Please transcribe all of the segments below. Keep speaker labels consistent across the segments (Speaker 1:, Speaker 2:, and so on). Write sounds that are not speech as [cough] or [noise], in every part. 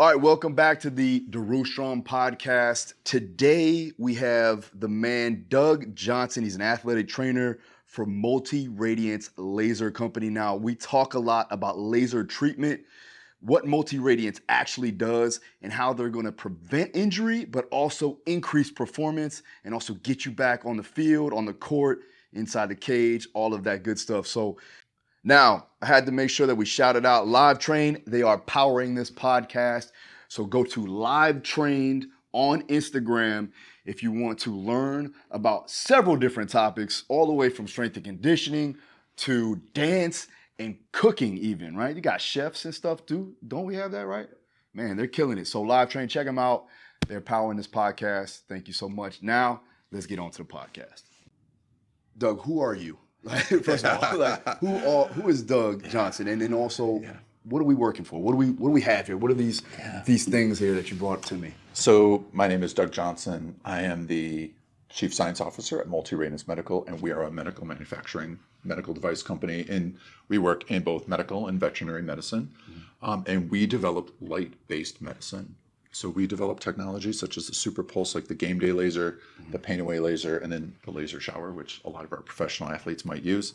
Speaker 1: All right, welcome back to the Daru Strong podcast. Today we have the man Doug Johnson. He's an athletic trainer for Multi Radiance Laser Company. Now, we talk a lot about laser treatment, what Multi Radiance actually does, and how they're going to prevent injury, but also increase performance and also get you back on the field, on the court, inside the cage, all of that good stuff. So, now, I had to make sure that we shouted out Live Train. They are powering this podcast. So go to Live Trained on Instagram if you want to learn about several different topics, all the way from strength and conditioning to dance and cooking, even, right? You got chefs and stuff too. Don't we have that, right? Man, they're killing it. So, Live Train, check them out. They're powering this podcast. Thank you so much. Now, let's get on to the podcast. Doug, who are you? Like, [laughs] first of all, like, who are, who is Doug Johnson, and then also,
Speaker 2: Yeah.
Speaker 1: what are we working for? What do we what do we have here? What are these
Speaker 2: Yeah.
Speaker 1: these things here that you brought to me?
Speaker 2: So, my name is Doug Johnson. I am the Chief Science Officer at Multi Radiance Medical, and we are a medical manufacturing medical device company. And we work in both medical and veterinary medicine. Um, and we develop light based medicine. So, we develop technologies such as the Super Pulse, like the game day laser, mm-hmm. the pain away laser, and then the laser shower, which a lot of our professional athletes might use.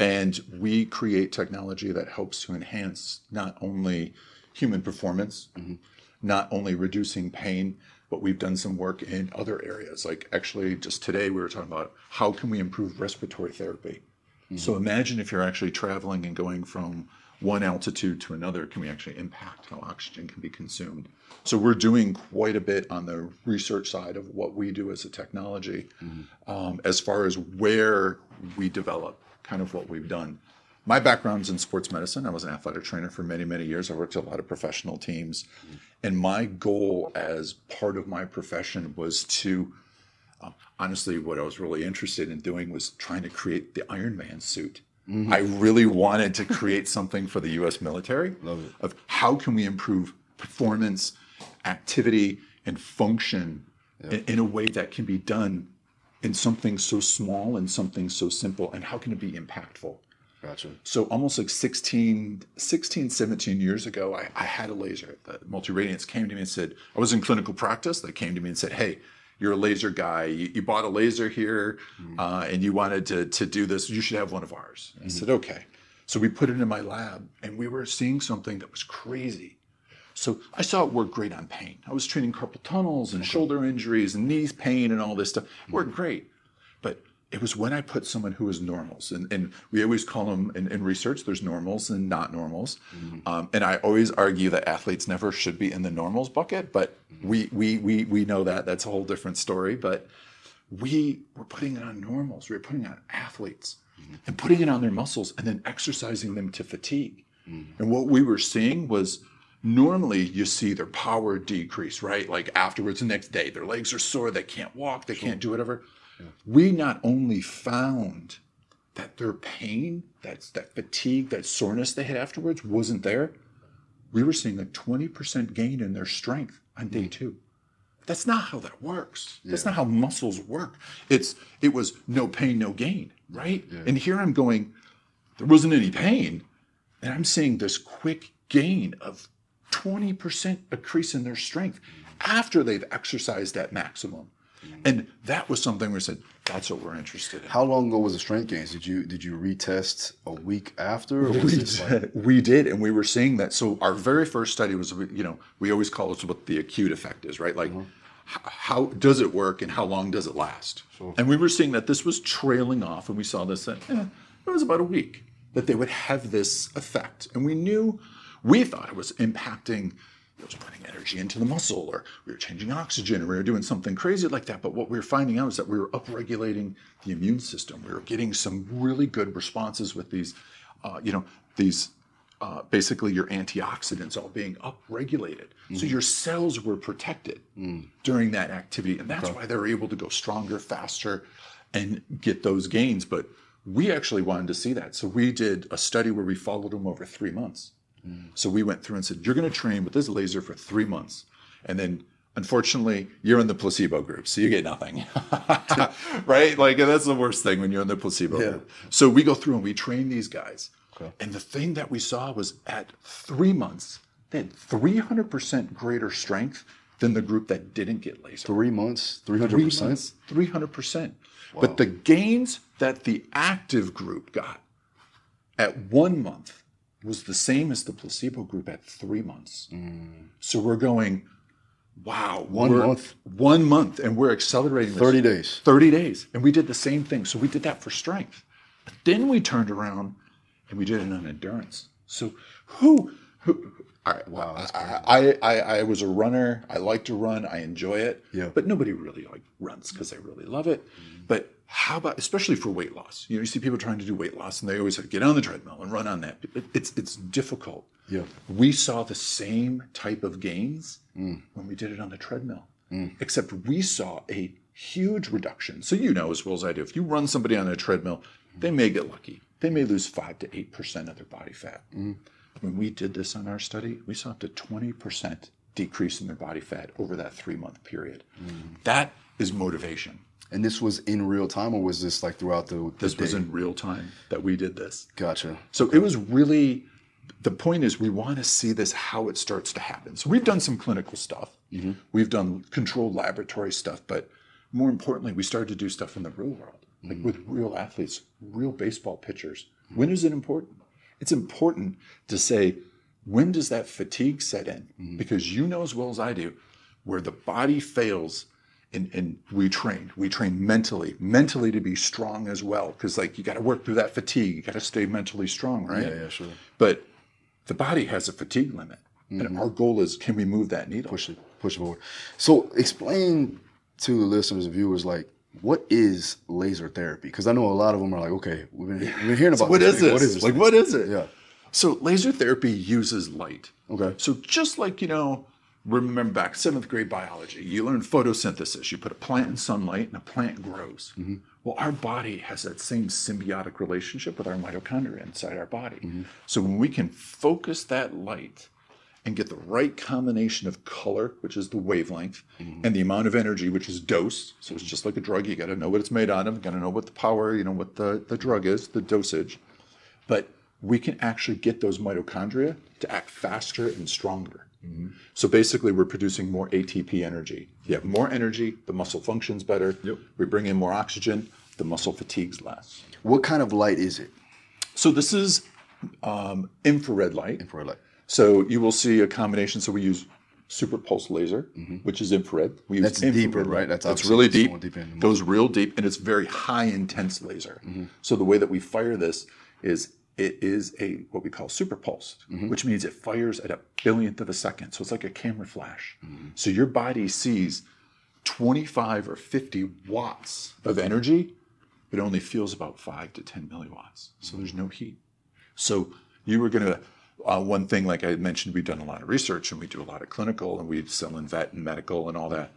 Speaker 2: And we create technology that helps to enhance not only human performance, mm-hmm. not only reducing pain, but we've done some work in other areas. Like actually, just today, we were talking about how can we improve respiratory therapy. Mm-hmm. So imagine if you're actually traveling and going from one altitude to another, can we actually impact how oxygen can be consumed? So we're doing quite a bit on the research side of what we do as a technology, um, as far as where we develop, kind of what we've done. My background's in sports medicine. I was an athletic trainer for many, many years. I worked at a lot of professional teams. And my goal as part of my profession was to, um, honestly, what I was really interested in doing was trying to create the Iron Man suit. I really wanted to create something for the US military
Speaker 1: Love it.
Speaker 2: of how can we improve performance, activity, and function in, in a way that can be done in something so small and something so simple, and how can it be impactful?
Speaker 1: Gotcha.
Speaker 2: So almost like 16, 16 17 years ago, I, I had a laser. The multi-radiance came to me and said, I was in clinical practice. They came to me and said, hey, you're a laser guy. You, you bought a laser here mm. uh, and you wanted to, to do this. You should have one of ours. I mm-hmm. said, okay. So we put it in my lab and we were seeing something that was crazy. So I saw it work great on pain. I was treating carpal tunnels and shoulder injuries and knees pain and all this stuff. It worked mm-hmm. great. But it was when I put someone who was normals, and, and we always call them in, in research, there's normals and not normals. Mm-hmm. Um, and I always argue that athletes never should be in the normals bucket, but mm-hmm. we, we, we, we know that. That's a whole different story. But we were putting it on normals, we were putting it on athletes mm-hmm. and putting it on their muscles and then exercising them to fatigue. And what we were seeing was normally you see their power decrease, right? Like afterwards, the next day, their legs are sore, they can't walk, they can't do whatever. We not only found that their pain, that's that fatigue, that soreness they had afterwards wasn't there. We were seeing a 20% gain in their strength on day mm. two. That's not how that works. That's not how muscles work. It's it was no pain, no gain, right? And here I'm going, there wasn't any pain, and I'm seeing this quick gain of 20% increase in their strength after they've exercised at maximum. And that was something we said, that's what we're interested in.
Speaker 1: How long ago was the strength gains? Did you did you retest a week after?
Speaker 2: We
Speaker 1: this like,
Speaker 2: did, we did, and we were seeing that. So our very first study was, you know, we always call it what the acute effect is, right? Like, h- how does it work, and how long does it last? And we were seeing that this was trailing off, and we saw this that eh, it was about a week that they would have this effect, and we knew, we thought it was impacting. It was putting energy into the muscle, or we were changing oxygen, or we were doing something crazy like that. But what we were finding out is that we were upregulating the immune system. We were getting some really good responses with these, uh, you know, these uh, basically your antioxidants all being upregulated. So your cells were protected during that activity. And that's why they were able to go stronger, faster, and get those gains. But we actually wanted to see that. So we did a study where we followed them over three months. So we went through and said, You're going to train with this laser for three months. And then unfortunately, you're in the placebo group, so you get nothing. [laughs] right? Like, that's the worst thing when you're in the placebo
Speaker 1: Yeah.
Speaker 2: group. So we go through and we train these guys. And the thing that we saw was at three months, they had 300% greater strength than the group that didn't get laser.
Speaker 1: Three months, three hundred
Speaker 2: Three
Speaker 1: percent.
Speaker 2: months, 300%. But the gains that the active group got at one month was the same as the placebo group at three months. Mm. So we're going, wow.
Speaker 1: One month.
Speaker 2: One month, and we're accelerating this.
Speaker 1: Thirty days.
Speaker 2: 30 days. And we did the same thing. So we did that for strength. But then we turned around and we did it on endurance. So who, who all right, wow, I, I, I, was a runner. I like to run. I enjoy it.
Speaker 1: Yeah.
Speaker 2: But nobody really like runs because they really love it. Mm-hmm. But how about, especially for weight loss? You know, you see people trying to do weight loss and they always say, get on the treadmill and run on that. It- It's, it's difficult.
Speaker 1: Yeah.
Speaker 2: We saw the same type of gains mm. when we did it on the treadmill, mm. except we saw a huge reduction. So you know as well as I do, if you run somebody on a treadmill, they may get lucky. They may lose five to eight percent of their body fat. Mm. When we did this on our study, we saw up to twenty percent decrease in their body fat over that three month period. Mm-hmm. That is motivation.
Speaker 1: And this was in real time, or was this like throughout the, the
Speaker 2: This was in real time that we did this.
Speaker 1: Gotcha.
Speaker 2: So it was really the point is we want to see this how it starts to happen. So we've done some clinical stuff. Mm-hmm. We've done controlled laboratory stuff, but more importantly, we started to do stuff in the real world, like mm-hmm. with real athletes, real baseball pitchers. When is it important? It's important to say when does that fatigue set in? Mm-hmm. Because you know as well as I do, where the body fails and, and we train. We train mentally mentally to be strong as well. Because like you got to work through that fatigue. You got to stay mentally strong right?
Speaker 1: Yeah, yeah, sure.
Speaker 2: but the body has a fatigue limit. And mm-hmm. our goal is can we move that needle?
Speaker 1: Push it, push it forward. So explain to the listeners and viewers, like, what is laser therapy? Because I know a lot of them are like, okay, we've been, we've been hearing about
Speaker 2: what
Speaker 1: this
Speaker 2: is this
Speaker 1: What is this?
Speaker 2: like
Speaker 1: thing?
Speaker 2: what is it
Speaker 1: Yeah.
Speaker 2: so laser therapy uses light
Speaker 1: Okay.
Speaker 2: so just like you know remember back seventh grade biology you learn photosynthesis you put a plant in sunlight and a plant grows mm-hmm. well our body has that same symbiotic relationship with our mitochondria inside our body mm-hmm. so when we can focus that light and get the right combination of color which is the wavelength and the amount of energy which is dose so it's just like a drug you got to know what it's made out of got to know what the power you know what the, the drug is the dosage but we can actually get those mitochondria to act faster and stronger. So basically, we're producing more ATP energy. You have more energy, the muscle functions better. Yep. We bring in more oxygen, the muscle fatigues less.
Speaker 1: What kind of light is it?
Speaker 2: So this is um, infrared light.
Speaker 1: Infrared light.
Speaker 2: So you will see a combination. So we use super pulse laser, mm-hmm. which is infrared. We use
Speaker 1: That's deeper, right? That's
Speaker 2: That's really deep.
Speaker 1: deep
Speaker 2: goes real deep, and it's very high intense laser. Mm-hmm. So the way that we fire this is it is a what we call super pulse, mm-hmm. which means it fires at a billionth of a second. So it's like a camera flash. So your body sees 25 or 50 watts of energy, but only feels about five to 10 milliwatts. So there's no heat. So you were going to, uh, one thing, like I mentioned, we've done a lot of research and we do a lot of clinical and we sell in vet and medical and all that.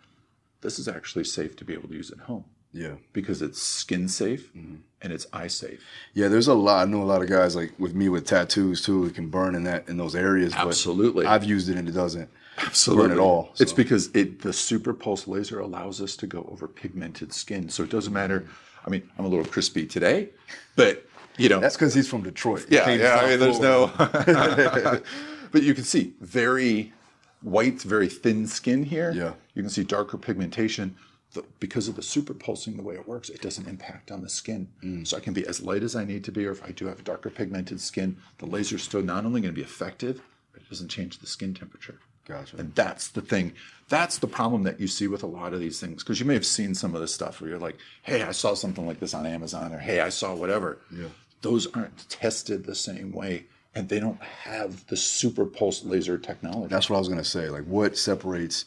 Speaker 2: This is actually safe to be able to use at home
Speaker 1: Yeah.
Speaker 2: because it's skin safe and it's eye safe.
Speaker 1: Yeah, there's a lot. I know a lot of guys like with me with tattoos too. It can burn in that in those areas. but
Speaker 2: Absolutely.
Speaker 1: I've used it and it doesn't
Speaker 2: Absolutely.
Speaker 1: burn at all.
Speaker 2: It's because it the super pulse laser allows us to go over pigmented skin. So it doesn't matter. I mean, I'm a little crispy today, but you know,
Speaker 1: That's because he's from Detroit.
Speaker 2: Yeah, yeah. I mean, there's
Speaker 1: Florida.
Speaker 2: no. [laughs] but you can see very white, very thin skin here.
Speaker 1: Yeah.
Speaker 2: You can see darker pigmentation. The, because of the super pulsing, the way it works, it doesn't impact on the skin.
Speaker 1: Mm.
Speaker 2: So I can be as light as I need to be, or if I do have darker pigmented skin, the laser is still not only going to be effective, but it doesn't change the skin temperature.
Speaker 1: Gotcha.
Speaker 2: And that's the thing. That's the problem that you see with a lot of these things. Because you may have seen some of this stuff where you're like, hey, I saw something like this on Amazon, or hey, I saw whatever.
Speaker 1: Yeah.
Speaker 2: Those aren't tested the same way, and they don't have the super pulse laser technology.
Speaker 1: That's what I was gonna say. Like, what separates,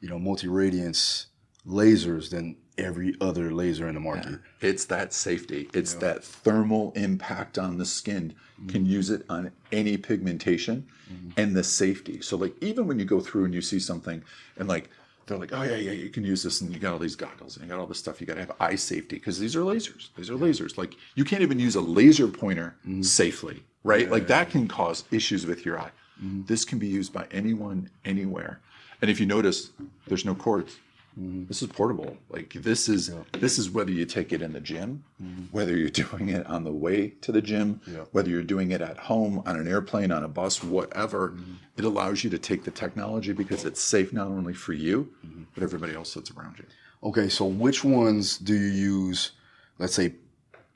Speaker 1: you know, multi radiance lasers than every other laser in the market?
Speaker 2: It's that safety. It's that thermal impact on the skin. Mm-hmm. Can use it on any pigmentation mm-hmm. and the safety. So like even when you go through and you see something and like they're like, oh yeah, yeah, you can use this and you got all these goggles and you got all this stuff. You got to have eye safety because these are lasers. These are lasers. Like you can't even use a laser pointer mm-hmm. safely, right? like that can cause issues with your eye. Mm-hmm. This can be used by anyone, anywhere. And if you notice, there's no cords. Mm-hmm. This is portable. Like this is this is whether you take it in the gym, mm-hmm. whether you're [laughs] doing it on the way to the gym,
Speaker 1: Yeah.
Speaker 2: whether you're doing it at home, on an airplane, on a bus, whatever. Mm-hmm. It allows you to take the technology because it's safe not only for you, but everybody else that's around you.
Speaker 1: Okay, so which ones do you use, let's say,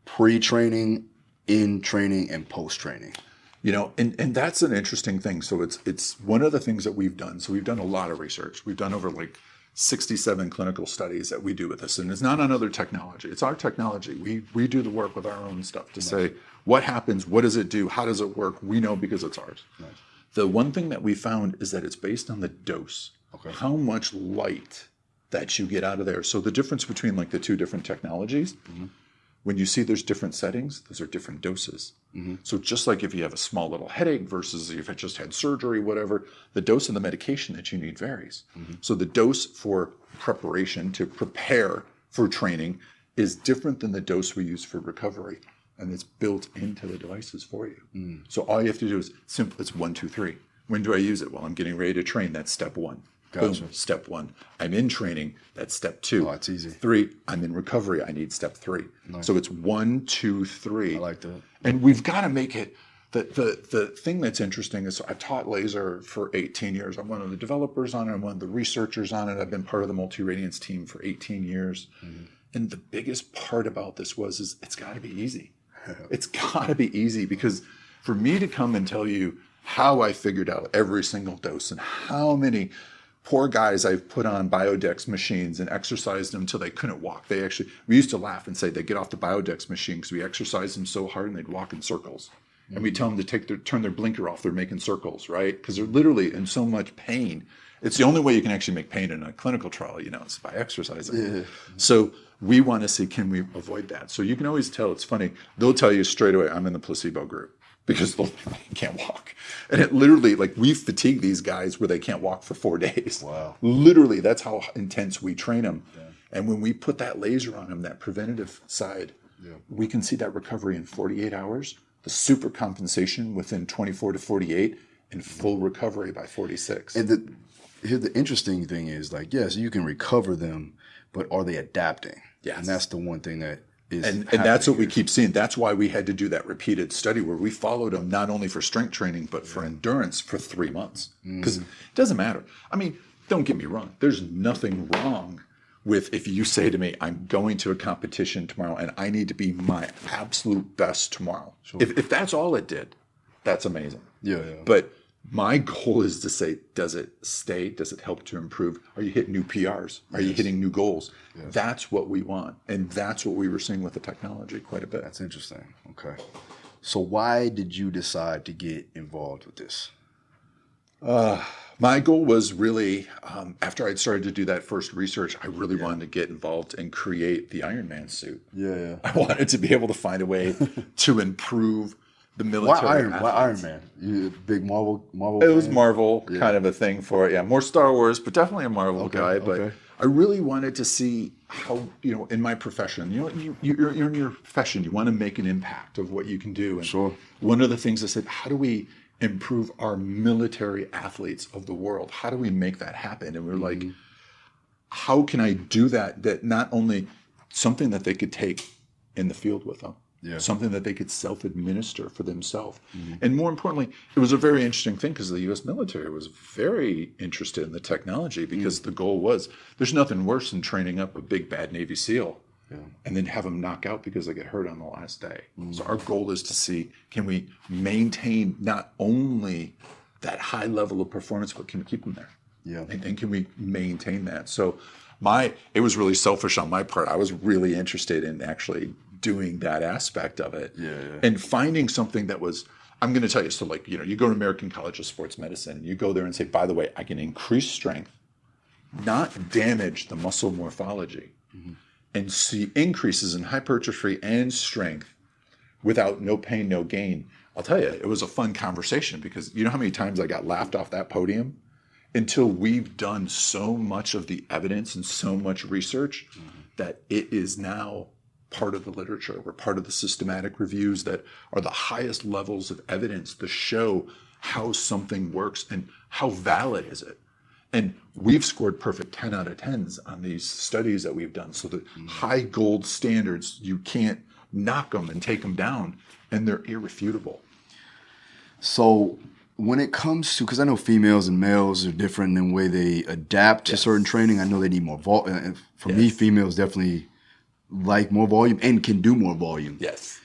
Speaker 1: pre training, in training, and post training?
Speaker 2: You know, and, and that's an interesting thing. So it's it's one of the things that we've done. So we've done a lot of research. We've done over like 67 clinical studies that we do with this. And it's not on other technology. It's our technology. We we do the work with our own stuff to say what happens, what does it do, how does it work? We know because it's ours. The one thing that we found is that it's based on the dose.
Speaker 1: Okay.
Speaker 2: How much light that you get out of there. So the difference between like the two different technologies, mm-hmm. When you see there's different settings, those are different doses. Mm-hmm. So just like if you have a small little headache versus if it just had surgery, whatever, the dose of the medication that you need varies. Mm-hmm. So the dose for preparation to prepare for training is different than the dose we use for recovery. And it's built into the devices for you. Mm. So all you have to do is simple. It's one, two, three. When do I use it? Well, I'm getting ready to train. That's step one.
Speaker 1: Gotcha.
Speaker 2: Boom, step one. I'm in training. That's step two.
Speaker 1: Oh, that's easy.
Speaker 2: Three, I'm in recovery. I need step three. Nice. So it's one, two, three.
Speaker 1: I like that.
Speaker 2: And we've got to make it. The, the, the thing that's interesting is I've taught laser for 18 years. I'm one of the developers on it. I'm one of the researchers on it. I've been part of the multi radiance team for 18 years. Mm-hmm. And the biggest part about this was is it's got to be easy. [laughs] it's got to be easy because for me to come and tell you how I figured out every single dose and how many poor guys I've put on Biodex machines and exercised them until they couldn't walk. They actually, we used to laugh and say they get off the Biodex machine because we exercised them so hard and they'd walk in circles. And we mm. tell them to take their, turn their blinker off. They're making circles, right? Because they're literally in so much pain. It's the only way you can actually make pain in a clinical trial, you know, it's by exercising. So we want to see can we avoid that. So you can always tell. It's funny. They'll tell you straight away, I'm in the placebo group because they can't walk. And it literally, like, we fatigue these guys where they can't walk for four [laughs] days.
Speaker 1: Wow.
Speaker 2: Literally, that's how intense we train them. And when we put that laser on them, that preventative side, we can see that recovery in 48 hours, the super compensation within 24 to 48, and full recovery by 46.
Speaker 1: And the the interesting thing is like, yes, you can recover them, but are they adapting?
Speaker 2: Yes.
Speaker 1: And that's the one thing that
Speaker 2: and, and that's what
Speaker 1: happening
Speaker 2: we keep seeing. That's why we had to do that repeated study where we followed them not only for strength training but for endurance for three months. Because it doesn't matter. I mean, don't get me wrong. There's nothing wrong with if you say to me, "I'm going to a competition tomorrow and I need to be my absolute best tomorrow." If, if that's all it did, that's amazing.
Speaker 1: Yeah, yeah.
Speaker 2: But my goal is to say, does it stay? Does it help to improve? Are you hitting new PRs? Are you hitting new goals? That's what we want. And that's what we were seeing with the technology quite a bit.
Speaker 1: That's interesting. Okay. So why did you decide to get involved with this?
Speaker 2: My goal was really, um, after I'd started to do that first research, I really wanted to get involved and create the Iron Man suit.
Speaker 1: Yeah, yeah. [laughs]
Speaker 2: I wanted to be able to find a way [laughs] to improve the
Speaker 1: Why
Speaker 2: military.
Speaker 1: Iron? Why Iron. Man? You big Marvel Marvel.
Speaker 2: It was
Speaker 1: fan?
Speaker 2: Marvel kind of a thing for it. Yeah, more Star Wars, but definitely a Marvel guy. But
Speaker 1: okay.
Speaker 2: I really wanted to see how you know in my profession. You know, you, you're, you're in your profession. You want to make an impact of what you can do. And
Speaker 1: Sure.
Speaker 2: One of the things I said, how do we improve our military athletes of the world? How do we make that happen? And we're like,
Speaker 1: Mm-hmm.
Speaker 2: how can I do that? That not only something that they could take in the field with them.
Speaker 1: Yeah.
Speaker 2: Something that they could self-administer for themselves, mm-hmm. and more importantly, it was a very interesting thing because the U.S. military was very interested in the technology because mm. the goal was there's nothing worse than training up a big bad Navy SEAL and then have them knock out because they get hurt on the last day. Mm-hmm. So our goal is to see can we maintain not only that high level of performance, but can we keep them there?
Speaker 1: Yeah.
Speaker 2: and, and can we maintain that so my it was really selfish on my part i was really interested in actually doing that aspect of it
Speaker 1: Yeah, yeah.
Speaker 2: and finding something that was i'm going to tell you so like you know you go to american college of sports medicine and you go there and say by the way i can increase strength not damage the muscle morphology mm-hmm. and see increases in hypertrophy and strength without no pain, no gain. I'll tell you, it was a fun conversation because you know how many times I got laughed off that podium until we've done so much of the evidence and so much research mm-hmm. that it is now part of the literature. We're part of the systematic reviews that are the highest levels of evidence to show how something works and how valid is it. And we've scored perfect 10 out of 10s on these studies that we've done. So the mm-hmm. high gold standards, you can't knock them and take them down, and they're irrefutable.
Speaker 1: So when it comes to, because I know females and males are different in the way they adapt to certain training. I know they need more volume. Uh, for me, females definitely like more volume and can do more volume.
Speaker 2: Yes.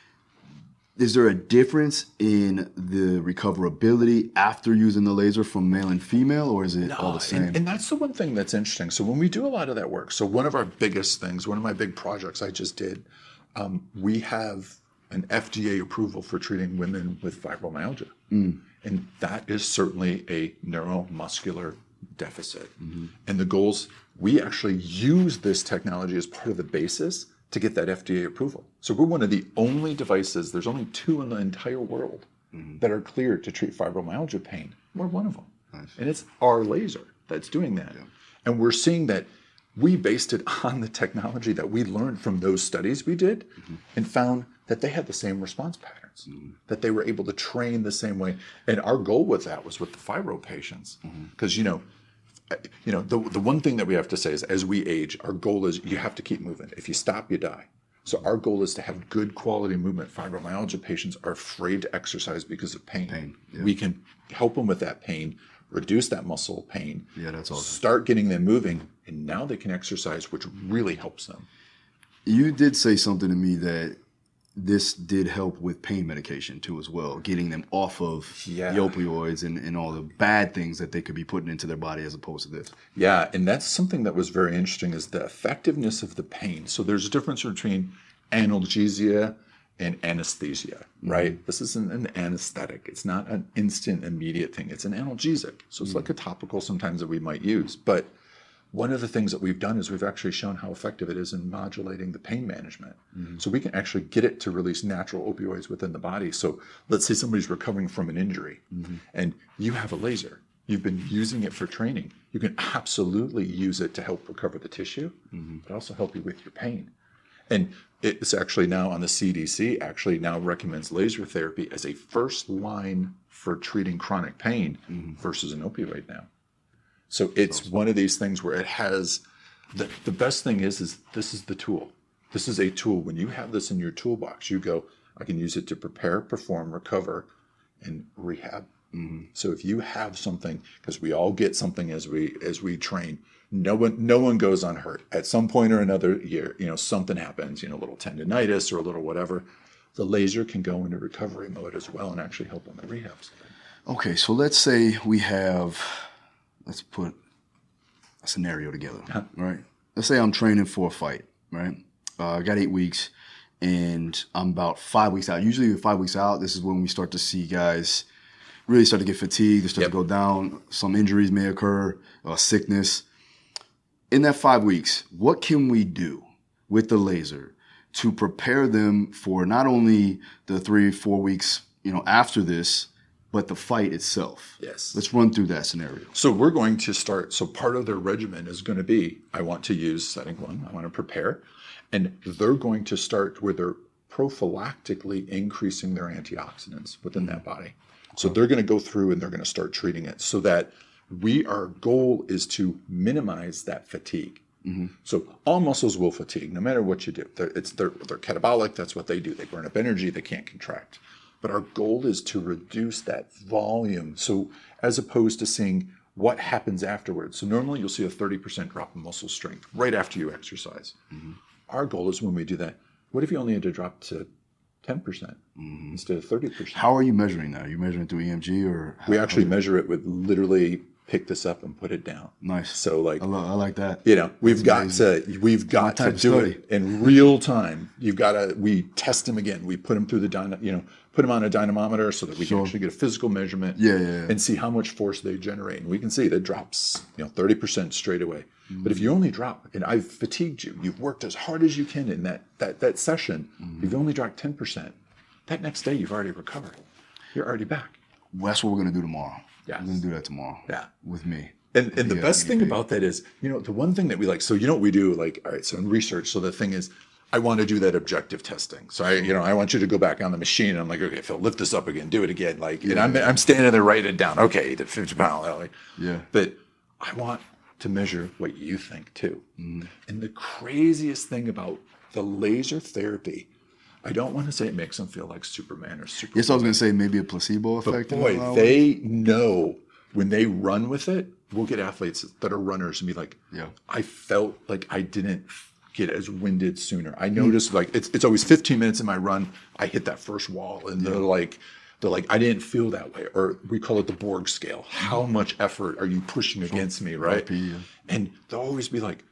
Speaker 1: Is there a difference in the recoverability after using the laser from male and female, or is it all the same?
Speaker 2: And, and that's the one thing that's interesting. So when we do a lot of that work, so one of our biggest things, one of my big projects I just did, um, we have an FDA approval for treating women with fibromyalgia, and that is certainly a neuromuscular deficit. And the goals we actually use this technology as part of the basis to get that FDA approval. So we're one of the only devices. There's only two in the entire world mm-hmm. that are cleared to treat fibromyalgia pain. We're one of them. And it's our laser that's doing that. And we're seeing that we based it [laughs] on the technology that we learned from those studies we did mm-hmm. and found that they had the same response patterns, mm-hmm. that they were able to train the same way. And our goal with that was with the fibro patients. Because, you know, you know, the, the one thing that we have to say is as we age, our goal is you have to keep moving. If you stop, you die. So our goal is to have good quality movement. Fibromyalgia patients are afraid to exercise because of pain. We can help them with that pain, reduce that muscle pain.
Speaker 1: Yeah, that's awesome.
Speaker 2: Start getting them moving, and now they can exercise, which really helps them.
Speaker 1: You did say something to me that this did help with pain medication too, as well, getting them off of
Speaker 2: Yeah.
Speaker 1: the opioids and, and all the bad things that they could be putting into their body as opposed to this.
Speaker 2: Yeah, and that's something that was very interesting is the effectiveness of the pain. So there's a difference between analgesia and anesthesia, mm-hmm. right? This isn't an anesthetic. It's not an instant immediate thing. It's an analgesic. So it's mm-hmm. like a topical sometimes that we might use. But one of the things that we've done is we've actually shown how effective it is in modulating the pain management. Mm-hmm. So we can actually get it to release natural opioids within the body. So let's say somebody's recovering from an injury mm-hmm. and you have a laser. You've been using it for training. You can absolutely use it to help recover the tissue, mm-hmm. but also help you with your pain. And it's actually now on the CDC, actually now recommends laser therapy as a first line for treating chronic pain versus an opioid now. So it's one of these things where it has the, the best thing is is this is the tool. This is a tool. When you have this in your toolbox, you go, I can use it to prepare, perform, recover, and rehab. Mm-hmm. So if you have something, because we all get something as we as we train, no one no one goes unhurt. At some point or another, year, you know, something happens, you know, a little tendonitis or a little whatever. The laser can go into recovery mode as well and actually help on the rehab side.
Speaker 1: Okay, so let's say we have, let's put a scenario together, right? Let's say I'm training for a fight, right? Uh, I got eight weeks, and I'm about five weeks out. Usually, five weeks out, this is when we start to see guys really start to get fatigued, they start
Speaker 2: Yep.
Speaker 1: to go down. Some injuries may occur, uh, sickness. In that five weeks, what can we do with the laser to prepare them for not only the three, four weeks, you know, after this, but the fight itself?
Speaker 2: Yes.
Speaker 1: Let's run through that scenario.
Speaker 2: So we're going to start. So part of their regimen is going to be I want to use setting one, I want to prepare. And they're going to start where they're prophylactically increasing their antioxidants within that mm. body. So they're going to go through and they're going to start treating it so that we, our goal is to minimize that fatigue. Mm-hmm. So all muscles will fatigue no matter what you do. They're, it's they're, they're catabolic. That's what they do. They burn up energy. They can't contract. But our goal is to reduce that volume. So as opposed to seeing what happens afterwards. So normally you'll see a 30% drop in muscle strength right after you exercise. Mm-hmm. Our goal is when we do that. What if you only had to drop to 10% mm-hmm. instead of 30%?
Speaker 1: How are you measuring that? Are you measuring through EMG or?
Speaker 2: we actually measure it with literally pick this up and put it down.
Speaker 1: Nice.
Speaker 2: So like
Speaker 1: I, lo- I like that.
Speaker 2: you know we've got to we've got to do it in real time you've got to we test them again we put them through the dyna, you know put them on a dynamometer so that we
Speaker 1: Sure.
Speaker 2: can actually get a physical measurement
Speaker 1: Yeah, yeah, yeah.
Speaker 2: and see how much force they generate and we can see that drops you know 30% straight away but if you only drop and i've fatigued you you've worked as hard as you can in that that that session
Speaker 1: Mm-hmm.
Speaker 2: if you only dropped 10% that next day you've already recovered you're already back
Speaker 1: Well, that's what we're gonna do tomorrow.
Speaker 2: Yes.
Speaker 1: We're gonna do that tomorrow.
Speaker 2: Yeah.
Speaker 1: With me.
Speaker 2: And, and the
Speaker 1: Yeah,
Speaker 2: best thing about that is, you know, the one thing that we like, so you know what we do, like, all right, so in research, so the thing is, I want to do that objective testing. So I, you know, I want you to go back on the machine. And I'm like, okay, Phil, lift this up again, do it again. Like, and I'm, I'm standing there writing it down. Okay, the 50 pound. Like,
Speaker 1: Yeah.
Speaker 2: But I want to measure what you think too. Mm-hmm. And the craziest thing about the laser therapy, I don't want to say it makes them feel like Superman or Superman.
Speaker 1: Yes, I was gonna say maybe a placebo effect. a
Speaker 2: Boy,
Speaker 1: lot of ways.
Speaker 2: they know when they run with it. We'll get athletes that are runners and be like,
Speaker 1: Yeah.
Speaker 2: I felt like I didn't get as winded sooner. I hmm. noticed like it's, it's always 15 minutes in my run. I hit that first wall and they're like, they're like, I didn't feel that way. Or we call it the Borg scale. How much effort are you pushing against me, right?
Speaker 1: Yeah.
Speaker 2: And they'll always be like,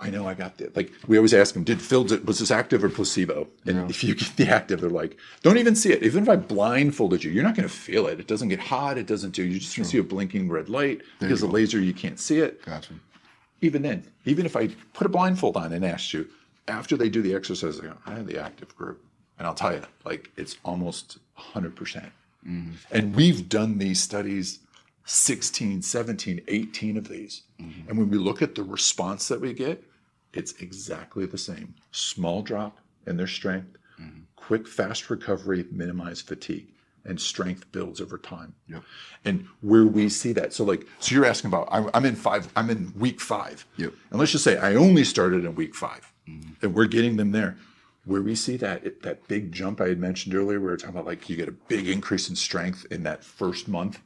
Speaker 2: I know I got the like. We always ask them, did Phil was this active or placebo? And if you get the active, they're like, don't even see it. Even if I blindfolded you, you're not going to feel it. It doesn't get hot. It doesn't do. You just can see a blinking red light because the laser you can't see it.
Speaker 1: Gotcha.
Speaker 2: Even then, even if I put a blindfold on and asked you after they do the exercise, they go, I have the active group, and I'll tell you, like it's almost 100 percent. And we've done these studies 16, 17, 18 of these. Mm-hmm. And when we look at the response that we get, it's exactly the same. Small drop in their strength, mm-hmm. quick, fast recovery, minimize fatigue, and strength builds over time.
Speaker 1: Yep.
Speaker 2: And where we see that, so like, so you're asking about, I'm, I'm in five, I'm in week five.
Speaker 1: Yep.
Speaker 2: And let's just say I only started in week 5 mm-hmm. and we're getting them there. Where we see that it, that big jump I had mentioned earlier, where we we're talking about like you get a big increase in strength in that first month.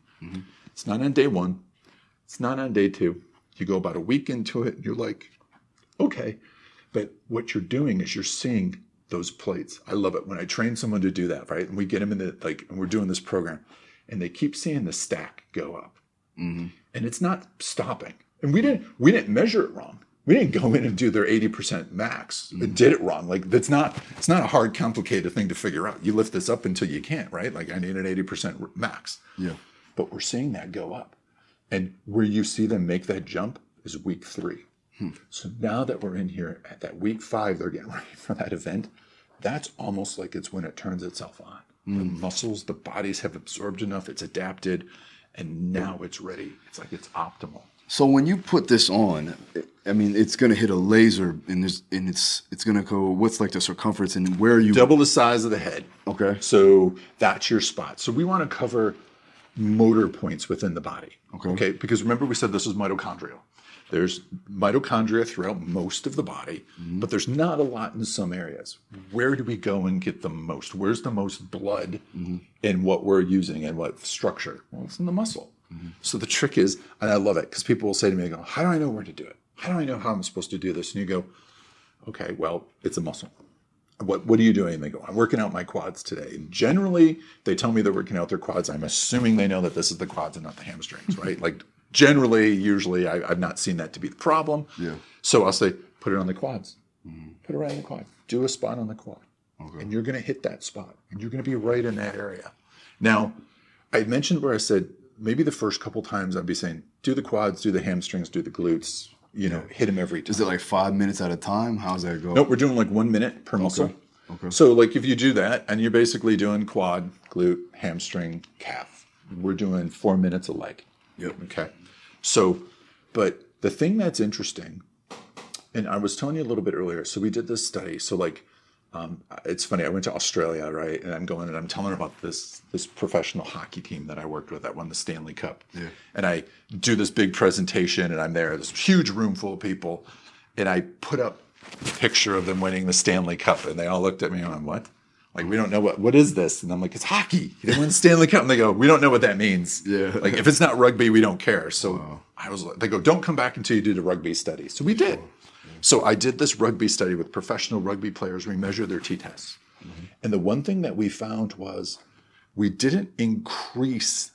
Speaker 2: It's not on day one. It's not on day two. You go about a week into it, and you're like, okay. But what you're doing is you're seeing those plates. I love it when I train someone to do that, right? And we get them in the like, and we're doing this program, and they keep seeing the stack go up, mm-hmm. and it's not stopping. And we didn't we didn't measure it wrong. We didn't go in and do their 80% max. It mm-hmm. did it wrong. Like that's not it's not a hard, complicated thing to figure out. You lift this up until you can't, right? Like I need an 80% max
Speaker 1: Yeah.
Speaker 2: But we're seeing that go up. And where you see them make that jump is week three. Hmm. So now that we're in here at that week five, they're getting [laughs] ready for that event. That's almost like it's when it turns itself on. The hmm. muscles, the bodies have absorbed enough, it's adapted, and now it's ready. It's like it's optimal.
Speaker 1: So when you put this on, I mean, it's gonna hit a laser, and there's and it's it's gonna go. What's like the circumference, and where you?
Speaker 2: Double the size of the head.
Speaker 1: Okay.
Speaker 2: So that's your spot. So we want to cover motor points within the body.
Speaker 1: Okay.
Speaker 2: Okay. Because remember, we said this is mitochondrial. There's mitochondria throughout most of the body, mm-hmm. but there's not a lot in some areas. Where do we go and get the most? Where's the most blood mm-hmm. in what we're using and what structure? Well, it's in the muscle. Mm-hmm. So the trick is, and I love it because people will say to me, go, How do I know where to do it? How do I know how I'm supposed to do this? And you go, Okay, well, it's a muscle what what are you doing? And they go, I'm working out my quads today. And generally, they tell me they're working out their quads. I'm assuming they know that this is the quads and not the hamstrings, right? [laughs] like generally, usually, I, I've not seen that to be the problem.
Speaker 1: Yeah.
Speaker 2: So I'll say, put it on the quads. Mm-hmm. Put it right on the quad. Do a spot on the quad, okay. and you're going to hit that spot, and you're going to be right in that area. Now, I mentioned where I said maybe the first couple times I'd be saying, do the quads, do the hamstrings, do the glutes. You know, hit them every time.
Speaker 1: Is it like five minutes at a time? How's that go?
Speaker 2: Nope, we're doing like one minute per muscle.
Speaker 1: Okay.
Speaker 2: So, like, if you do that, and you're basically doing quad, glute, hamstring, calf, we're doing four minutes a leg.
Speaker 1: Yep.
Speaker 2: Okay. So, but the thing that's interesting, and I was telling you a little bit earlier. So we did this study. So like, um, it's funny. I went to Australia, right? And I'm going and I'm telling her about this this professional hockey team that I worked with that won the Stanley Cup.
Speaker 1: Yeah.
Speaker 2: And I do this big presentation, and I'm there. This huge room full of people, and I put up a picture of them winning the Stanley Cup, and they all looked at me and I'm what? Like we don't know what what is this? And I'm like, it's hockey. They won the Stanley Cup, and they go, we don't know what that means.
Speaker 1: Yeah.
Speaker 2: Like if it's not rugby, we don't care. So I was like, they go, don't come back until you do the rugby study. So we did. So I did this rugby study with professional rugby players. We measured their T tests. And the one thing that we found was we didn't increase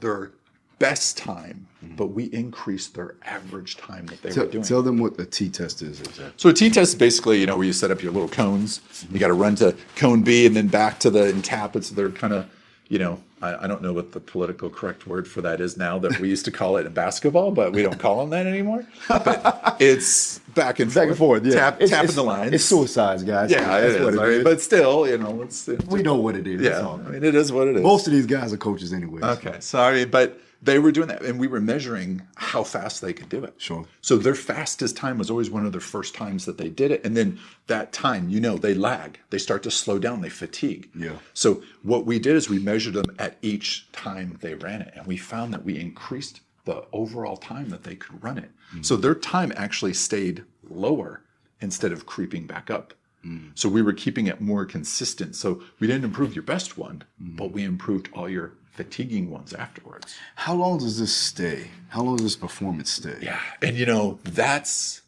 Speaker 2: their best time, but we increased their average time that they
Speaker 1: Tell,
Speaker 2: were doing.
Speaker 1: tell them what the T test is exactly.
Speaker 2: So a T-test is basically, you know, where you set up your little cones. You got to run to cone B and then back to the and tap it. So they're kind of, you know, I, I don't know what the political correct word for that is now. That we used to call it in basketball, but we don't call them that anymore. But it's back and
Speaker 1: Back and forth, yeah.
Speaker 2: tap,
Speaker 1: It's-
Speaker 2: tapping
Speaker 1: it's-
Speaker 2: the lines.
Speaker 1: It's suicides, guys.
Speaker 2: yeah, it is. I mean, but still, you know, it's, it's
Speaker 1: we know what it is.
Speaker 2: Yeah. I mean, it is what it is.
Speaker 1: Most of these guys are coaches anyway.
Speaker 2: Okay, sorry, but they were doing that, and we were measuring how fast they could do it.
Speaker 1: Sure.
Speaker 2: So their fastest time was always one of their first times that they did it, and then that time, you know, they lag, they start to slow down, they fatigue.
Speaker 1: Yeah.
Speaker 2: So what we did is we measured them at each time they ran it, and we found that we increased the overall time that they could run it. Mm. So their time actually stayed lower instead of creeping back up. Mm. So we were keeping it more consistent. So we didn't improve your best one, mm-hmm. but we improved all your fatiguing ones afterwards.
Speaker 1: How long does this stay? How long does this performance stay?
Speaker 2: Yeah. And you know, that's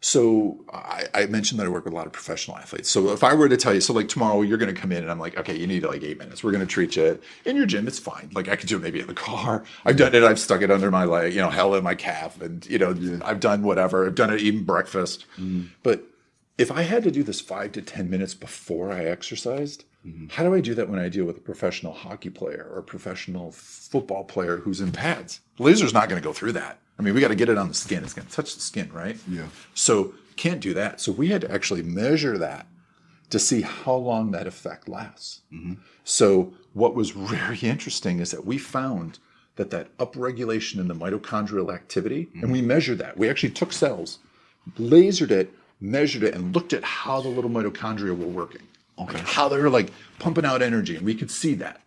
Speaker 2: so I, I mentioned that I work with a lot of professional athletes. So if I were to tell you, so like tomorrow you're going to come in and I'm like, okay, you need like eight minutes. We're going to treat you in your gym. It's fine. Like I could do it maybe in the car. I've done it. I've stuck it under my leg, you know, hell in my calf, and you know, I've done whatever. I've done it even breakfast. Mm. But if I had to do this five to ten minutes before I exercised, mm-hmm. how do I do that when I deal with a professional hockey player or a professional football player who's in pads? Laser's not going to go through that. I mean, we got to get it on the skin. It's going to touch the skin, right?
Speaker 1: Yeah.
Speaker 2: So can't do that. So we had to actually measure that to see how long that effect lasts. Mm-hmm. So what was very interesting is that we found that that upregulation in the mitochondrial activity, and we mm-hmm. measured that. We actually took cells, lasered it, measured it, and looked at how the little mitochondria were working. Okay. how they were like pumping out energy, and we could see that.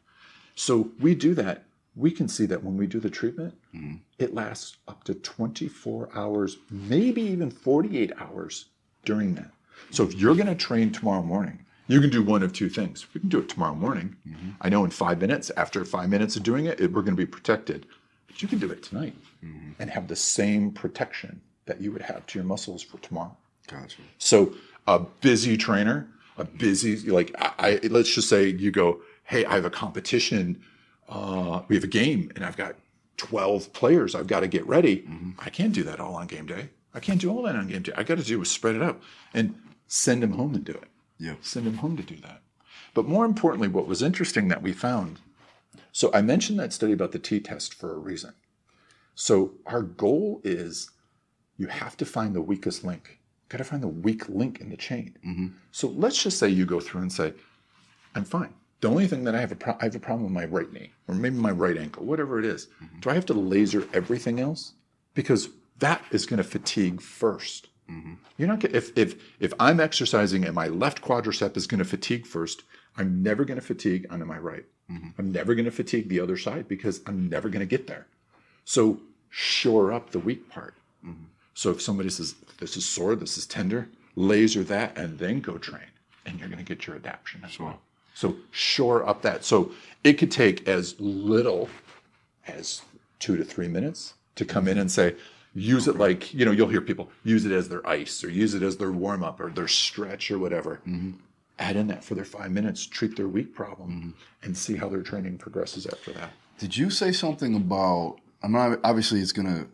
Speaker 2: So we do that. We can see that when we do the treatment, mm-hmm. it lasts up to 24 hours, maybe even 48 hours during that. So if you're going to train tomorrow morning, you can do one of two things. We can do it tomorrow morning. Mm-hmm. I know in five minutes, after five minutes of doing it, it we're going to be protected. But you can do it tonight mm-hmm. and have the same protection that you would have to your muscles for tomorrow.
Speaker 1: Gotcha.
Speaker 2: So a busy trainer, a busy like I, I let's just say you go, hey, I have a competition, uh, we have a game, and I've got twelve players. I've got to get ready. I can't do that all on game day. I can't do all that on game day. I got to do is spread it out and send them home and do it.
Speaker 1: Yeah.
Speaker 2: Send them home to do that. But more importantly, what was interesting that we found. So I mentioned that study about the T test for a reason. So our goal is you have to find the weakest link. Got to find the weak link in the chain. Mm-hmm. So let's just say you go through and say, "I'm fine. The only thing that I have a pro- I have a problem with my right knee, or maybe my right ankle, whatever it is. Mm-hmm. Do I have to laser everything else? Because that is going to fatigue 1st you mm-hmm. You're not gonna, if if if I'm exercising and my left quadricep is going to fatigue first, I'm never going to fatigue onto my right. I'm never going to fatigue the other side because I'm never going to get there. So shore up the weak part. So if somebody says this is sore, this is tender, laser that and then go train, and you're going to get your adaptation as well. So shore up that. So it could take as little as two to three minutes to come in and say, use it like you know you'll hear people use it as their ice or use it as their warm up or their stretch or whatever. Mm-hmm. Add in that for their five minutes, treat their weak problem, mm-hmm. and see how their training progresses after that.
Speaker 1: Did you say something about? I mean, obviously, it's gonna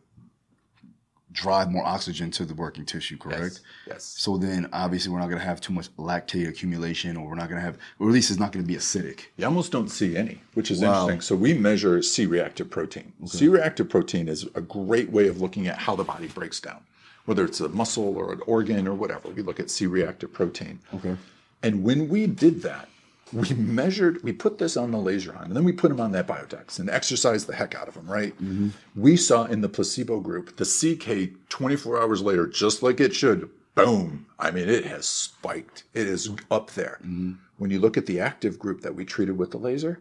Speaker 1: drive more oxygen to the working tissue, correct?
Speaker 2: Yes.
Speaker 1: So then, obviously, we're not gonna have too much lactate accumulation, or we're not gonna have, or at least it's not gonna be acidic.
Speaker 2: You almost don't see any, which is
Speaker 1: Wow.
Speaker 2: interesting. So we measure C-reactive protein. C-reactive protein is a great way of looking at how the body breaks down, whether it's a muscle or an organ or whatever. We look at C-reactive protein.
Speaker 1: Okay.
Speaker 2: And when we did that, we measured, we put this on the laser arm, and then we put them on that biodex and exercised the heck out of them, right? Mm-hmm. We saw in the placebo group the CK 24 hours later, just like it should, boom. I mean, it has spiked. It is mm-hmm. up there. Mm-hmm. When you look at the active group that we treated with the laser,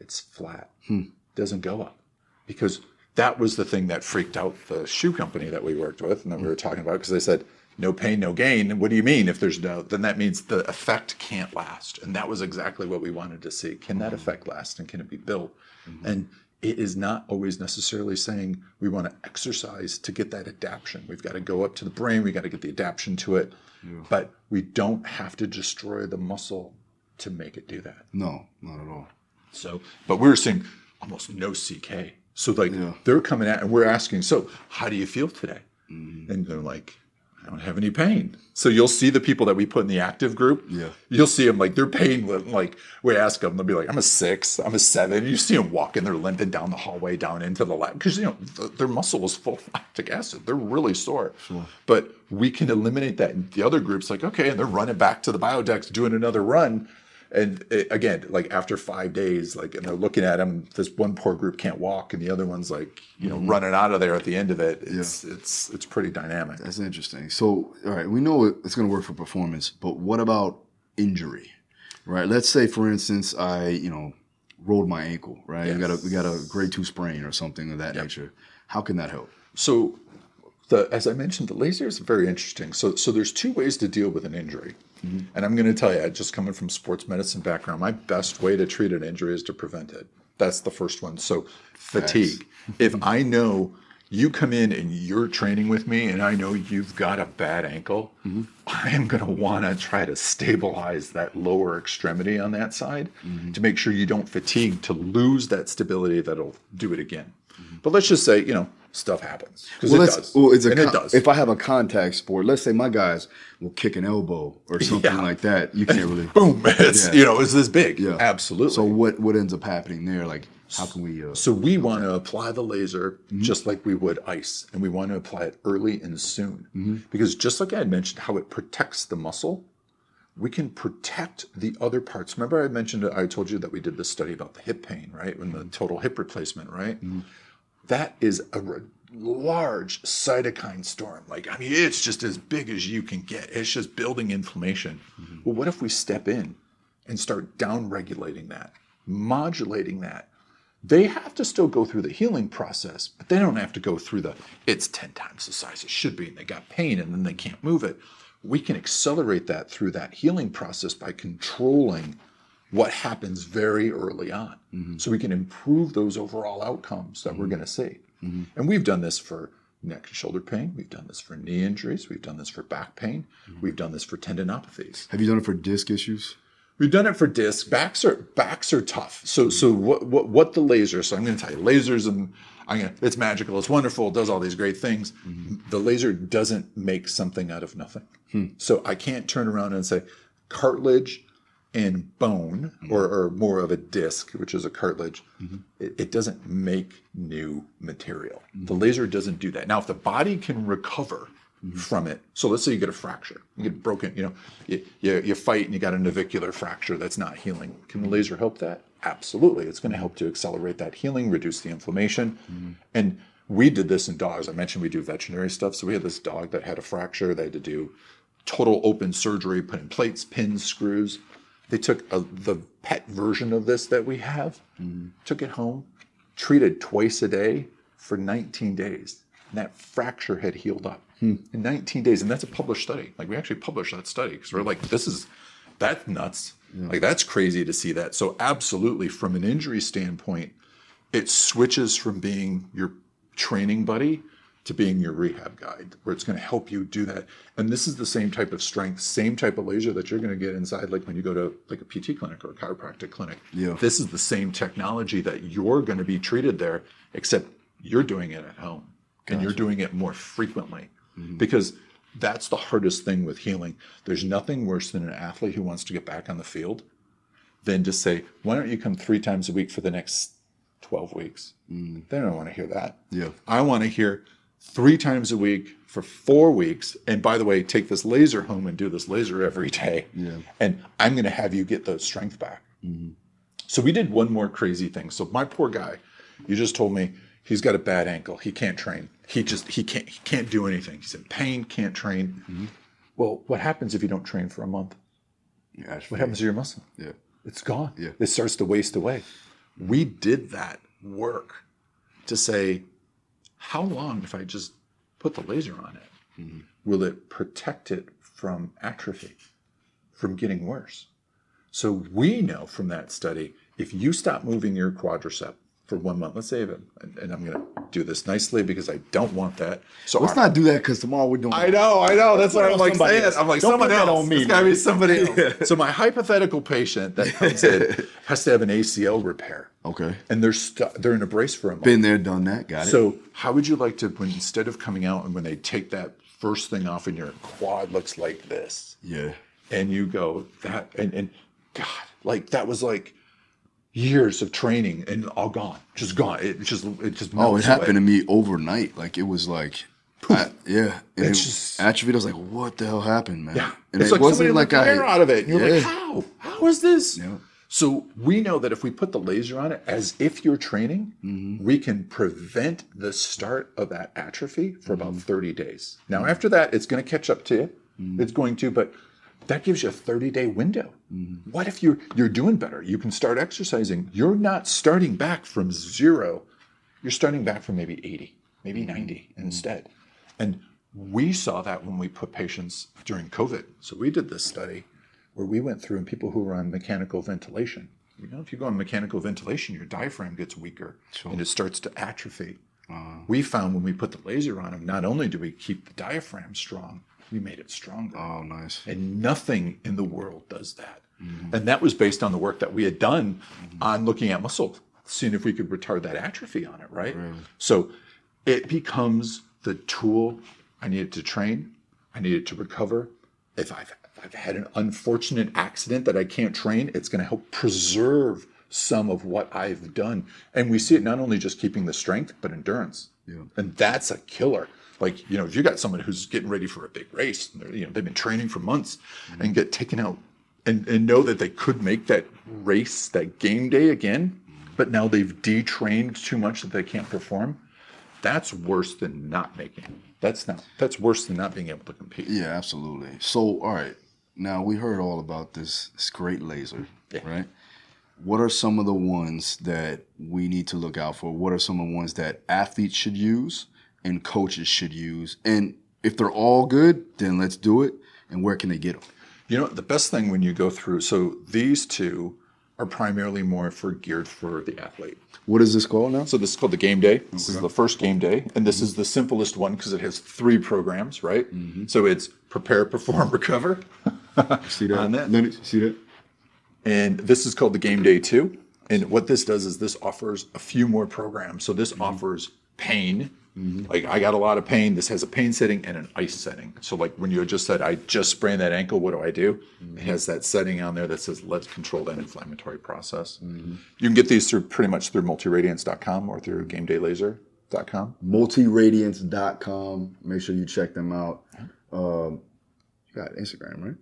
Speaker 2: it's flat. Hmm. Doesn't go up because that was the thing that freaked out the shoe company that we worked with and that we were talking about because they said no pain no gain what do you mean if there's no then that means the effect can't last. And that was exactly what we wanted to see. Can that mm-hmm. effect last and can it be built? Mm-hmm. And it is not always necessarily saying we want to exercise to get that adaptation we've got to go up to the brain. We've got to get the adaptation to it. But we don't have to destroy the muscle to make it do that.
Speaker 1: No, not at all.
Speaker 2: so, but we were seeing almost no CK. So like they're coming out and we're asking, so how do you feel today? Mm-hmm. And they're like, I don't have any pain. So you'll see the people that we put in the active group.
Speaker 1: Yeah.
Speaker 2: You'll see them like they're pain. Like we ask them, they'll be like, I'm a six, I'm a seven. You see them walking, they're limping down the hallway down into the lab because you know th- their muscle is full of [laughs] lactic acid. They're really sore. But we can eliminate that. And the other group's like, okay, and they're running back to the biodex doing another run. And it, again, like after five days, like, and they're looking at them. This one poor group can't walk, and the other one's like, you know, mm-hmm. running out of there at the end of it. It's it's it's pretty dynamic.
Speaker 1: That's interesting. So, all right, we know it's going to work for performance, but what about injury? Right. Let's say, for instance, I, you know, rolled my ankle. Right. We got a we got a grade two sprain or something of that nature. How can that help?
Speaker 2: So, the as I mentioned, the laser is very interesting. So, so there's two ways to deal with an injury, mm-hmm. and I'm going to tell you, just coming from sports medicine background, my best way to treat an injury is to prevent it. That's the first one. So, fatigue. if I know you come in and you're training with me, and I know you've got a bad ankle, mm-hmm. I am going to want to try to stabilize that lower extremity on that side mm-hmm. to make sure you don't fatigue to lose that stability that'll do it again. But let's just say, you know, stuff happens because
Speaker 1: Well,
Speaker 2: it does.
Speaker 1: well, it's a
Speaker 2: and
Speaker 1: con-
Speaker 2: it does.
Speaker 1: If I have a contact sport, let's say my guys will kick an elbow or [laughs] something
Speaker 2: Yeah.
Speaker 1: like that, you can't really. [laughs]
Speaker 2: Boom! It's
Speaker 1: Yeah.
Speaker 2: you know, it's this big.
Speaker 1: Yeah.
Speaker 2: Absolutely.
Speaker 1: So what what ends up happening there? Like, how can we? Uh,
Speaker 2: So we want to apply the laser
Speaker 1: Mm-hmm.
Speaker 2: just like we would ice, and we want to apply it early and soon.
Speaker 1: Mm-hmm.
Speaker 2: Because just like I had mentioned, how it protects the muscle, we can protect the other parts. Remember, I mentioned I told you that we did this study about the hip pain, right? When the total hip replacement, right? That is a re- large cytokine storm. Like, I mean, it's just as big as you can get. It's just building inflammation. Mm-hmm. Well, what if we step in and start down regulating that, modulating that? They have to still go through the healing process, but they don't have to go through the it's 10 times the size it should be, and they got pain and then they can't move it. We can accelerate that through that healing process by controlling what happens very early on. Mm-hmm. So we can improve those overall outcomes that we're mm-hmm. going to see. Mm-hmm. And we've done this for neck and shoulder pain. We've done this for knee injuries. We've done this for back pain. We've done this for tendinopathies.
Speaker 1: have you done it for disc issues?
Speaker 2: We've done it for disc. Backs are backs are tough. So so what what, what the laser? So I'm going to tell you, lasers and I'm gonna, it's magical. It's wonderful. It does all these great things. The laser doesn't make something out of nothing. Hmm. So I can't turn around and say cartilage and bone, mm-hmm. or, or more of a disc, which is a cartilage. Mm-hmm. It, it doesn't make new material. Mm-hmm. The laser doesn't do that. Now, if the body can recover from it. So let's say you get a fracture, you get broken, you know, you, you, you fight and you got a navicular fracture that's not healing. Can the laser help that? Absolutely. It's going to help to accelerate that healing, reduce the inflammation. And we did this in dogs. I mentioned we do veterinary stuff. So we had this dog that had a fracture. They had to do total open surgery, put in plates, pins, screws. They took a, the pet version of this that we have, took it home, treated twice a day for 19 days. And that fracture had healed up in 19 days. And that's a published study. Like we actually published that study because we're like, this is, that's nuts. Like that's crazy to see that. So absolutely from an injury standpoint, it switches from being your training buddy to being your rehab guide, where it's going to help you do that. And this is the same type of strength, same type of laser that you're going to get inside, like when you go to like a PT clinic or a chiropractic clinic.
Speaker 1: Yeah.
Speaker 2: This is the same technology that you're going to be treated there, except you're doing it at home and you're doing it more frequently mm-hmm. because that's the hardest thing with healing. There's nothing worse than an athlete who wants to get back on the field than to say, why don't you come three times a week for the next 12 weeks? Mm. They don't want to hear that.
Speaker 1: Yeah.
Speaker 2: I want to hear three times a week for four weeks. And by the way, take this laser home and do this laser every day.
Speaker 1: Yeah.
Speaker 2: And I'm going to have you get the strength back. Mm-hmm. So we did one more crazy thing. So my poor guy, you just told me he's got a bad ankle. He can't train. He just he can't he can't do anything. He's in pain, can't train. Mm-hmm. Well, what happens if you don't train for a month?
Speaker 1: Yeah,
Speaker 2: What happens to your muscle?
Speaker 1: Yeah.
Speaker 2: It's gone.
Speaker 1: Yeah.
Speaker 2: It starts to waste away. We did that work to say, how long if I just put the laser on it? Will it protect it from atrophy, from getting worse? So we know from that study, if you stop moving your quadricep for one month, let's say, and, and I'm going to do this nicely because I don't want that. So
Speaker 1: Let's
Speaker 2: our-
Speaker 1: not do that because tomorrow we're doing.
Speaker 2: I know, I know. That's
Speaker 1: Put
Speaker 2: what I'm like
Speaker 1: somebody
Speaker 2: saying.
Speaker 1: else.
Speaker 2: I'm like,
Speaker 1: Don't
Speaker 2: someone
Speaker 1: put that
Speaker 2: else.
Speaker 1: on me,
Speaker 2: It's got to be somebody [laughs] else. So my hypothetical patient that comes in has to have an ACL repair,
Speaker 1: Okay.
Speaker 2: and they're stu- they're in a brace for a month.
Speaker 1: Been there, done that. Got it.
Speaker 2: So how would you like to, when instead of coming out and when they take that first thing off and your quad looks like this,
Speaker 1: yeah.
Speaker 2: and you go that, and and God, like that was like years of training and all gone, just gone. It just it just
Speaker 1: Oh, it happened to me overnight. Like it was like, I- yeah. And
Speaker 2: It's
Speaker 1: it,
Speaker 2: just-
Speaker 1: atrophy. I was like, what the hell happened, man?
Speaker 2: Yeah,
Speaker 1: And
Speaker 2: it's
Speaker 1: it
Speaker 2: like
Speaker 1: wasn't
Speaker 2: somebody
Speaker 1: like
Speaker 2: like
Speaker 1: I
Speaker 2: hair out of it. And you're like,
Speaker 1: Yeah.
Speaker 2: how? How is this?
Speaker 1: Yeah.
Speaker 2: So we know that if we put the laser on it, as if you're training,
Speaker 1: Mm-hmm.
Speaker 2: we can prevent the start of that atrophy for
Speaker 1: Mm-hmm.
Speaker 2: about 30 days. Now, after that, it's going to catch up to you.
Speaker 1: Mm-hmm.
Speaker 2: It's going to, but that gives you a 30 day window. Mm-hmm. What if you're you're doing better? You can start exercising. You're not starting back from zero. You're starting back from maybe 80. maybe mm-hmm. 90 mm-hmm. instead. And we saw that when we put patients during COVID. So we did this study where we went through and people who were on mechanical ventilation. You know, if you go on mechanical ventilation, your diaphragm gets weaker and it starts to atrophy. Uh-huh. We found when we put the laser on them, not only do we keep the diaphragm strong, we made it stronger.
Speaker 1: Oh, nice.
Speaker 2: And nothing in the world does that. Mm-hmm. And that was based on the work that we had done on looking at muscle, seeing if we could retard that atrophy on it, right? So it becomes the tool I needed to train, I needed to recover. If I've, if I've had an unfortunate accident that I can't train, it's going to help preserve some of what I've done. And we see it not only just keeping the strength, but endurance.
Speaker 1: Yeah.
Speaker 2: And that's a killer. Like, you know, if you got someone who's getting ready for a big race, and they're, you know, they've been training for months mm-hmm. and get taken out and, and know that they could make that race, that game day again, mm-hmm. but now they've detrained too much that they can't perform. That's worse than not making. it. That's not. That's worse than not being able to compete.
Speaker 1: Yeah, absolutely. So, all right. Now we heard all about this, this great laser,
Speaker 2: Yeah.
Speaker 1: right? What are some of the ones that we need to look out for? What are some of the ones that athletes should use and coaches should use? And if they're all good, then let's do it. And where can they get them?
Speaker 2: You know, the best thing when you go through. So these two are primarily more for geared for the athlete.
Speaker 1: What is this called now?
Speaker 2: So this is called the game day. This is the first game day, and this is the simplest one because it has three programs, right? Mm-hmm. So it's prepare, perform, [laughs] recover.
Speaker 1: See that? [laughs]
Speaker 2: on that.
Speaker 1: See that?
Speaker 2: And this is called the game day two. And what this does is this offers a few more programs. So this mm-hmm. offers pain. Mm-hmm. Like I got a lot of pain. This has a pain setting and an ice setting. So like when you just said I just sprained that ankle, what do I do? Mm-hmm. It has that setting on there that says let's control that inflammatory process. Mm-hmm. You can get these through pretty much through multiradiance.com or through gamedaylaser.com.
Speaker 1: Multiradiance.com. Make sure you check them out. Um, you got Instagram, right?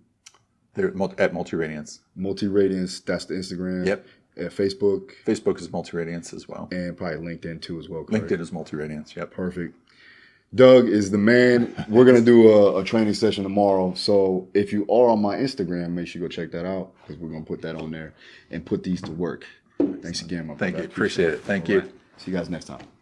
Speaker 2: They're at multiradiance.
Speaker 1: Multiradiance, that's the Instagram.
Speaker 2: Yep.
Speaker 1: At Facebook
Speaker 2: Facebook is multi radiance as well.
Speaker 1: and probably LinkedIn too as well. correct?
Speaker 2: LinkedIn is multi radiance. Yep.
Speaker 1: Perfect. Doug is the man. We're gonna do a, a training session tomorrow. So if you are on my Instagram, make sure you go check that out because we're gonna put that on there and put these to work. Thanks again, my
Speaker 2: Thank
Speaker 1: brother.
Speaker 2: you. Appreciate it. Thank
Speaker 1: All
Speaker 2: you.
Speaker 1: right. See you guys next time.